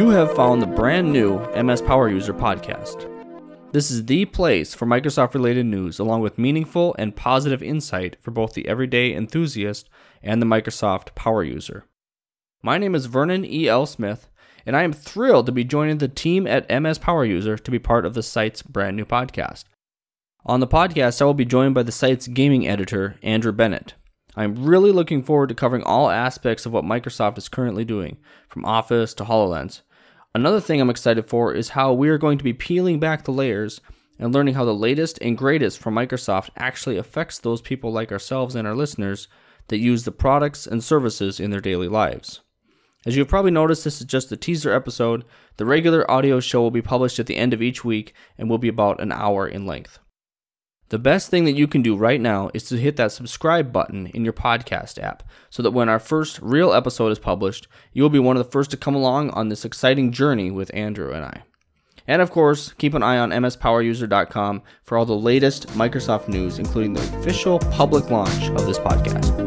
You have found the brand new MS Power User podcast. This is the place for Microsoft related news, along with meaningful and positive insight for both the everyday enthusiast and the Microsoft Power User. My name is Vernon E. L. Smith, and I am thrilled to be joining the team at MS Power User to be part of the site's brand new podcast. On the podcast, I will be joined by the site's gaming editor, Andrew Bennett. I'm really looking forward to covering all aspects of what Microsoft is currently doing, from Office to HoloLens. Another thing I'm excited for is how we are going to be peeling back the layers and learning how the latest and greatest from Microsoft actually affects those people like ourselves and our listeners that use the products and services in their daily lives. As you have probably noticed, this is just a teaser episode. The regular audio show will be published at the end of each week and will be about an hour in length. The best thing that you can do right now is to hit that subscribe button in your podcast app so that when our first real episode is published, you will be one of the first to come along on this exciting journey with Andrew and I. And of course, keep an eye on mspoweruser.com for all the latest Microsoft news, including the official public launch of this podcast.